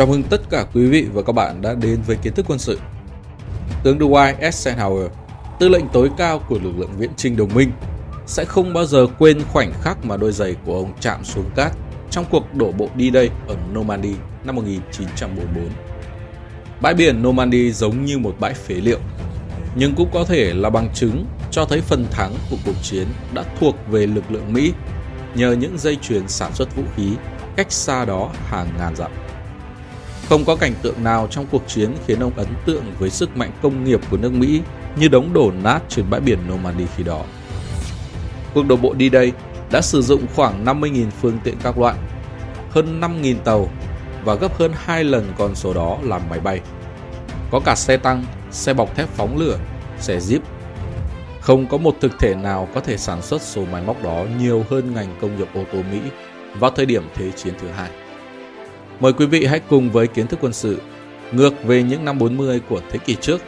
Chào mừng tất cả quý vị và các bạn đã đến với kiến thức quân sự. Tướng Dwight Eisenhower, tư lệnh tối cao của lực lượng viễn trinh đồng minh, sẽ không bao giờ quên khoảnh khắc mà đôi giày của ông chạm xuống cát trong cuộc đổ bộ đi đây ở Normandy năm 1944. Bãi biển Normandy giống như một bãi phế liệu, nhưng cũng có thể là bằng chứng cho thấy phần thắng của cuộc chiến đã thuộc về lực lượng Mỹ nhờ những dây chuyền sản xuất vũ khí cách xa đó hàng ngàn dặm. Không có cảnh tượng nào trong cuộc chiến khiến ông ấn tượng với sức mạnh công nghiệp của nước Mỹ như đống đổ nát trên bãi biển Normandy khi đó. Cuộc đổ bộ đi đây đã sử dụng khoảng 50.000 phương tiện các loại, hơn 5.000 tàu và gấp hơn 2 lần con số đó là máy bay. Có cả xe tăng, xe bọc thép phóng lửa, xe jeep. Không có một thực thể nào có thể sản xuất số máy móc đó nhiều hơn ngành công nghiệp ô tô Mỹ vào thời điểm Thế chiến thứ hai. Mời quý vị hãy cùng với kiến thức quân sự ngược về những năm 40 của thế kỷ trước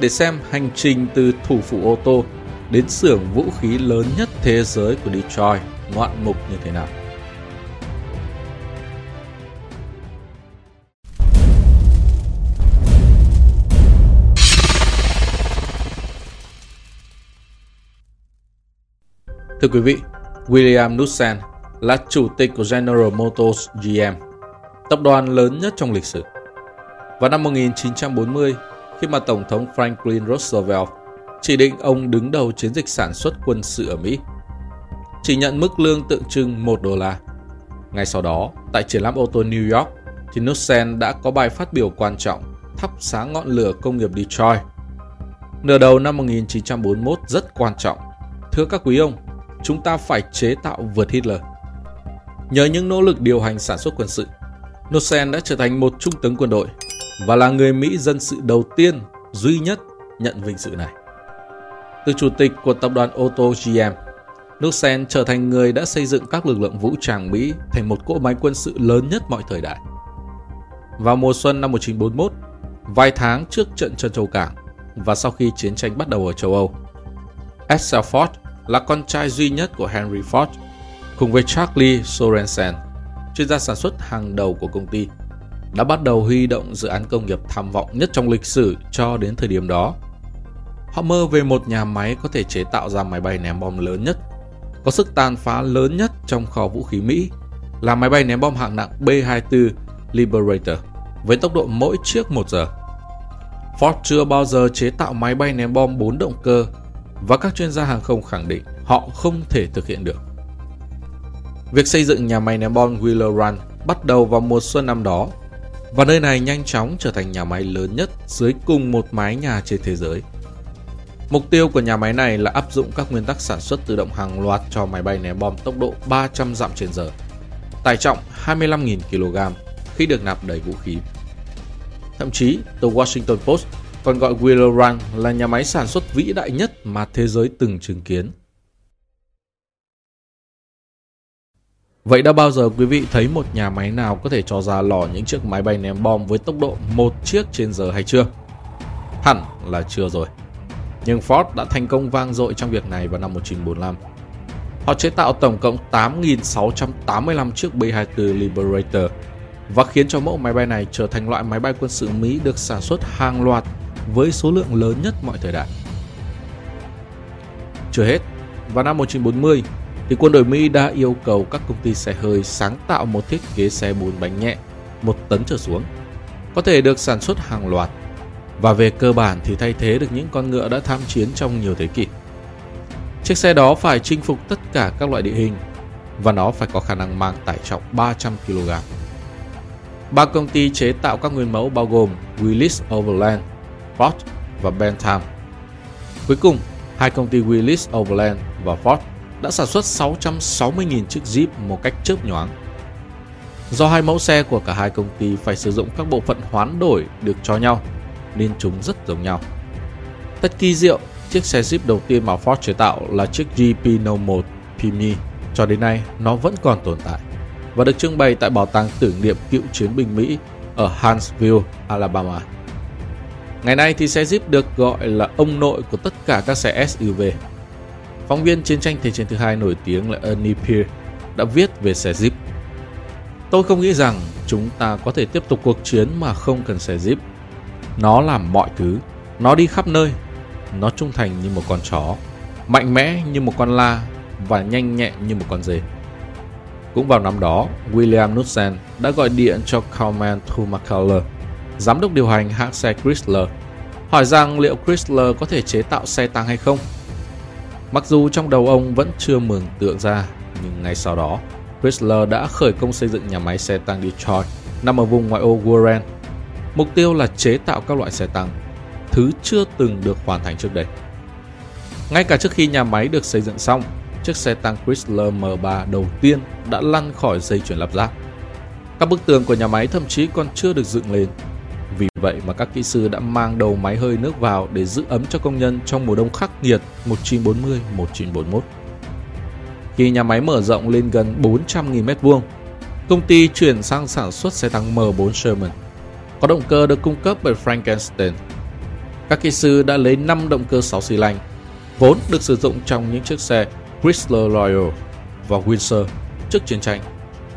để xem hành trình từ thủ phủ ô tô đến xưởng vũ khí lớn nhất thế giới của Detroit ngoạn mục như thế nào. Thưa quý vị, William Knudsen là chủ tịch của General Motors GM, tập đoàn lớn nhất trong lịch sử. Vào năm 1940, khi mà Tổng thống Franklin Roosevelt chỉ định ông đứng đầu chiến dịch sản xuất quân sự ở Mỹ. Chỉ nhận mức lương tượng trưng 1 đô la. Ngay sau đó, tại triển lãm ô tô New York, thì Nussen đã có bài phát biểu quan trọng thắp sáng ngọn lửa công nghiệp Detroit. Nửa đầu năm 1941 rất quan trọng. Thưa các quý ông, chúng ta phải chế tạo vượt Hitler. Nhờ những nỗ lực điều hành sản xuất quân sự, Knudsen đã trở thành một trung tướng quân đội và là người Mỹ dân sự đầu tiên duy nhất nhận vinh dự này. Từ chủ tịch của tập đoàn ô tô GM, Knudsen trở thành người đã xây dựng các lực lượng vũ trang Mỹ thành một cỗ máy quân sự lớn nhất mọi thời đại. Vào mùa xuân năm 1941, vài tháng trước trận Trân Châu Cảng và sau khi chiến tranh bắt đầu ở châu Âu, Edsel Ford là con trai duy nhất của Henry Ford, cùng với Charlie Sorensen, chuyên gia sản xuất hàng đầu của công ty, đã bắt đầu huy động dự án công nghiệp tham vọng nhất trong lịch sử cho đến thời điểm đó. Họ mơ về một nhà máy có thể chế tạo ra máy bay ném bom lớn nhất, có sức tàn phá lớn nhất trong kho vũ khí Mỹ, là máy bay ném bom hạng nặng B-24 Liberator với tốc độ mỗi chiếc 1 giờ. Ford chưa bao giờ chế tạo máy bay ném bom 4 động cơ và các chuyên gia hàng không khẳng định họ không thể thực hiện được. Việc xây dựng nhà máy ném bom Wheeler Run bắt đầu vào mùa xuân năm đó và nơi này nhanh chóng trở thành nhà máy lớn nhất dưới cùng một mái nhà trên thế giới. Mục tiêu của nhà máy này là áp dụng các nguyên tắc sản xuất tự động hàng loạt cho máy bay ném bom tốc độ 300 dặm trên giờ, tải trọng 25.000 kg khi được nạp đầy vũ khí. Thậm chí, The Washington Post còn gọi Wheeler Run là nhà máy sản xuất vĩ đại nhất mà thế giới từng chứng kiến. Vậy đã bao giờ quý vị thấy một nhà máy nào có thể cho ra lò những chiếc máy bay ném bom với tốc độ một chiếc trên giờ hay chưa? Hẳn là chưa rồi. Nhưng Ford đã thành công vang dội trong việc này vào năm 1945. Họ chế tạo tổng cộng 8.685 chiếc B-24 Liberator và khiến cho mẫu máy bay này trở thành loại máy bay quân sự Mỹ được sản xuất hàng loạt với số lượng lớn nhất mọi thời đại. Chưa hết, vào năm 1940, thì quân đội Mỹ đã yêu cầu các công ty xe hơi sáng tạo một thiết kế xe bốn bánh nhẹ, một tấn trở xuống, có thể được sản xuất hàng loạt và về cơ bản thì thay thế được những con ngựa đã tham chiến trong nhiều thế kỷ. Chiếc xe đó phải chinh phục tất cả các loại địa hình và nó phải có khả năng mang tải trọng 300 kg. Ba công ty chế tạo các nguyên mẫu bao gồm Willis Overland, Ford và Bentham. Cuối cùng, hai công ty Willis Overland và Ford đã sản xuất 660.000 chiếc Jeep một cách chớp nhoáng. Do hai mẫu xe của cả hai công ty phải sử dụng các bộ phận hoán đổi được cho nhau, nên chúng rất giống nhau. Tất kỳ diệu, chiếc xe Jeep đầu tiên mà Ford chế tạo là chiếc GP01 Pimi. Cho đến nay, nó vẫn còn tồn tại và được trưng bày tại bảo tàng tưởng niệm cựu chiến binh Mỹ ở Huntsville, Alabama. Ngày nay thì xe Jeep được gọi là ông nội của tất cả các xe SUV. Phóng viên chiến tranh thế chiến thứ hai nổi tiếng là Ernie Peer đã viết về xe Jeep. Tôi không nghĩ rằng chúng ta có thể tiếp tục cuộc chiến mà không cần xe Jeep. Nó làm mọi thứ, nó đi khắp nơi, nó trung thành như một con chó, mạnh mẽ như một con la và nhanh nhẹn như một con dê. Cũng vào năm đó, William Knudsen đã gọi điện cho Coleman Thumacaller, giám đốc điều hành hãng xe Chrysler, hỏi rằng liệu Chrysler có thể chế tạo xe tăng hay không. Mặc dù trong đầu ông vẫn chưa mường tượng ra, nhưng ngay sau đó, Chrysler đã khởi công xây dựng nhà máy xe tăng Detroit nằm ở vùng ngoại ô Warren. Mục tiêu là chế tạo các loại xe tăng, thứ chưa từng được hoàn thành trước đây. Ngay cả trước khi nhà máy được xây dựng xong, chiếc xe tăng Chrysler M3 đầu tiên đã lăn khỏi dây chuyển lắp ráp. Các bức tường của nhà máy thậm chí còn chưa được dựng lên. Vì vậy mà các kỹ sư đã mang đầu máy hơi nước vào để giữ ấm cho công nhân trong mùa đông khắc nghiệt 1940-1941. Khi nhà máy mở rộng lên gần 400.000 m2, công ty chuyển sang sản xuất xe tăng M4 Sherman. Có động cơ được cung cấp bởi Frankenstein. Các kỹ sư đã lấy 5 động cơ 6 xi lanh, vốn được sử dụng trong những chiếc xe Chrysler Royal và Windsor trước chiến tranh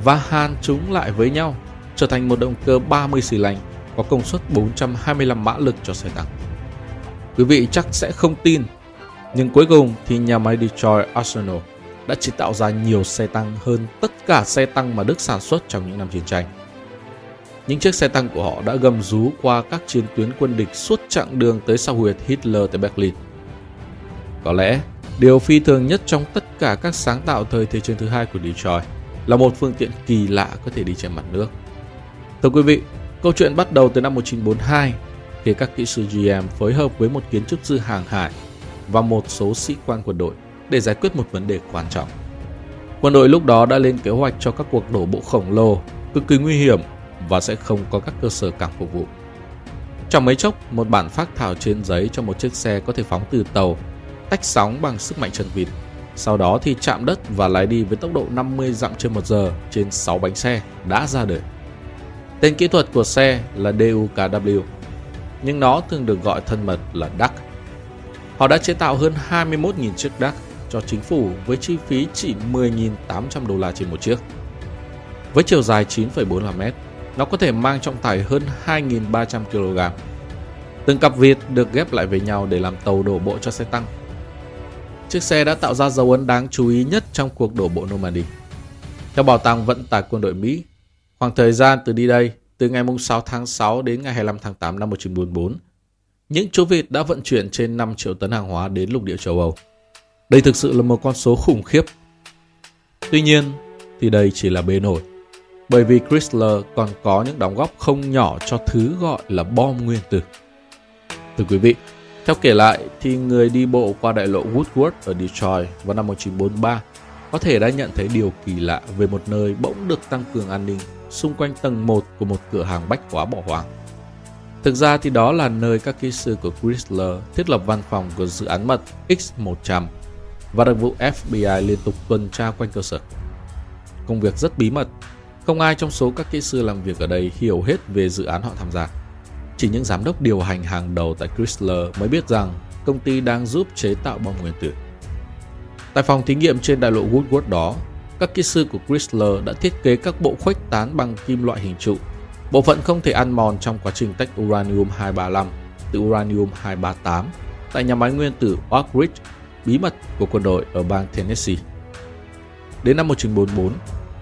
và hàn chúng lại với nhau trở thành một động cơ 30 xi lanh có công suất 425 mã lực cho xe tăng. Quý vị chắc sẽ không tin, nhưng cuối cùng thì nhà máy Detroit Arsenal đã chỉ tạo ra nhiều xe tăng hơn tất cả xe tăng mà Đức sản xuất trong những năm chiến tranh. Những chiếc xe tăng của họ đã gầm rú qua các chiến tuyến quân địch suốt chặng đường tới sau huyệt Hitler tại Berlin. Có lẽ, điều phi thường nhất trong tất cả các sáng tạo thời Thế chiến thứ hai của Detroit là một phương tiện kỳ lạ có thể đi trên mặt nước. Thưa quý vị, câu chuyện bắt đầu từ năm 1942 khi các kỹ sư GM phối hợp với một kiến trúc sư hàng hải và một số sĩ quan quân đội để giải quyết một vấn đề quan trọng. Quân đội lúc đó đã lên kế hoạch cho các cuộc đổ bộ khổng lồ, cực kỳ nguy hiểm và sẽ không có các cơ sở cảng phục vụ. Trong mấy chốc, một bản phác thảo trên giấy cho một chiếc xe có thể phóng từ tàu, tách sóng bằng sức mạnh chân vịt. Sau đó thì chạm đất và lái đi với tốc độ 50 dặm trên một giờ trên 6 bánh xe đã ra đời. Tên kỹ thuật của xe là DUKW, nhưng nó thường được gọi thân mật là DUC. Họ đã chế tạo hơn 21.000 chiếc DUC cho chính phủ với chi phí chỉ 10.800 đô la trên một chiếc. Với chiều dài 9,45 mét, nó có thể mang trọng tải hơn 2.300 kg. Từng cặp vịt được ghép lại với nhau để làm tàu đổ bộ cho xe tăng. Chiếc xe đã tạo ra dấu ấn đáng chú ý nhất trong cuộc đổ bộ Normandy. Theo Bảo tàng Vận tải Quân đội Mỹ, khoảng thời gian từ đi đây, từ ngày 6 tháng 6 đến ngày 25 tháng 8 năm 1944, những chú vịt đã vận chuyển trên 5 triệu tấn hàng hóa đến lục địa châu Âu. Đây thực sự là một con số khủng khiếp. Tuy nhiên, thì đây chỉ là bề nổi. Bởi vì Chrysler còn có những đóng góp không nhỏ cho thứ gọi là bom nguyên tử. Thưa quý vị, theo kể lại thì người đi bộ qua đại lộ Woodward ở Detroit vào năm 1943 có thể đã nhận thấy điều kỳ lạ về một nơi bỗng được tăng cường an ninh xung quanh tầng 1 của một cửa hàng bách hóa bỏ hoang. Thực ra thì đó là nơi các kỹ sư của Chrysler thiết lập văn phòng của dự án mật X100 và đặc vụ FBI liên tục tuần tra quanh cơ sở. Công việc rất bí mật, không ai trong số các kỹ sư làm việc ở đây hiểu hết về dự án họ tham gia. Chỉ những giám đốc điều hành hàng đầu tại Chrysler mới biết rằng công ty đang giúp chế tạo bom nguyên tử. Tại phòng thí nghiệm trên đại lộ Woodward đó, các kỹ sư của Chrysler đã thiết kế các bộ khuếch tán bằng kim loại hình trụ, bộ phận không thể ăn mòn trong quá trình tách uranium 235 từ uranium 238 tại nhà máy nguyên tử Oak Ridge bí mật của quân đội ở bang Tennessee. Đến năm 1944,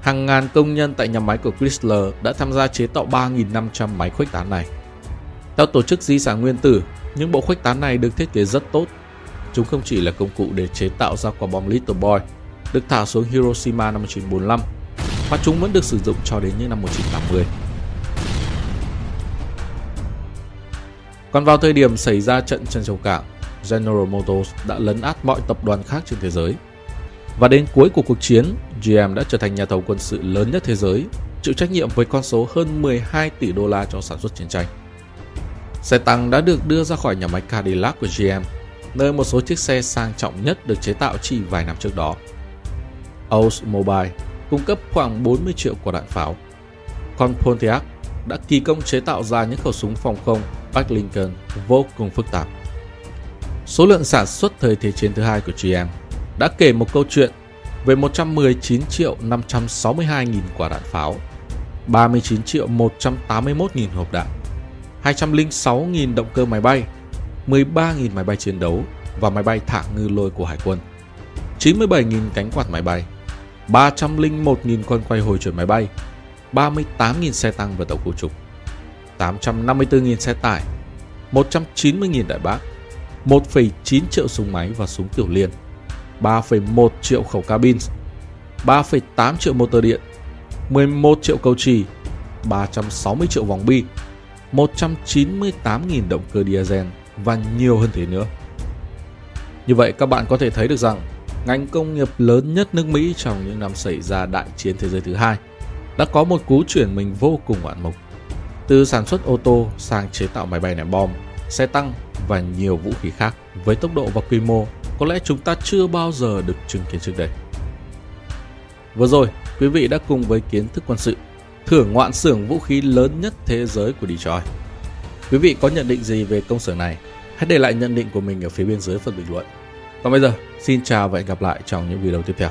hàng ngàn công nhân tại nhà máy của Chrysler đã tham gia chế tạo 3.500 máy khuếch tán này. Theo Tổ chức Di sản Nguyên tử, những bộ khuếch tán này được thiết kế rất tốt. Chúng không chỉ là công cụ để chế tạo ra quả bom Little Boy, được thả xuống Hiroshima năm 1945, và chúng vẫn được sử dụng cho đến những năm 1980. Còn vào thời điểm xảy ra trận chân Châu Cảng, General Motors đã lấn át mọi tập đoàn khác trên thế giới. Và đến cuối của cuộc chiến, GM đã trở thành nhà thầu quân sự lớn nhất thế giới, chịu trách nhiệm với con số hơn 12 tỷ đô la cho sản xuất chiến tranh. Xe tăng đã được đưa ra khỏi nhà máy Cadillac của GM, nơi một số chiếc xe sang trọng nhất được chế tạo chỉ vài năm trước đó. Oldsmobile cung cấp khoảng 40 triệu quả đạn pháo. Còn Pontiac đã kỳ công chế tạo ra những khẩu súng phòng không Black Lincoln vô cùng phức tạp. Số lượng sản xuất thời Thế chiến thứ hai của GM đã kể một câu chuyện về 119 triệu 562 nghìn quả đạn pháo 39 triệu 181 nghìn hộp đạn, 206 nghìn động cơ máy bay, 13 nghìn máy bay chiến đấu và máy bay thả ngư lôi của Hải quân, 97 nghìn cánh quạt máy bay, 301.000 con quay hồi chuyển máy bay, 38.000 xe tăng và tàu khu trục, 854.000 xe tải, 190.000 đại bác, 1,9 triệu súng máy và súng tiểu liên, 3,1 triệu khẩu cabin, 3,8 triệu motor điện, 11 triệu cầu trì, 360 triệu vòng bi, 198.000 động cơ diesel và nhiều hơn thế nữa. Như vậy các bạn có thể thấy được rằng ngành công nghiệp lớn nhất nước Mỹ trong những năm xảy ra đại chiến thế giới thứ hai đã có một cú chuyển mình vô cùng ngoạn mục. Từ sản xuất ô tô sang chế tạo máy bay ném bom, xe tăng và nhiều vũ khí khác với tốc độ và quy mô có lẽ chúng ta chưa bao giờ được chứng kiến trước đây. Vừa rồi, quý vị đã cùng với kiến thức quân sự thưởng ngoạn xưởng vũ khí lớn nhất thế giới của Detroit. Quý vị có nhận định gì về công xưởng này? Hãy để lại nhận định của mình ở phía bên dưới phần bình luận. Còn bây giờ, xin chào và hẹn gặp lại trong những video tiếp theo.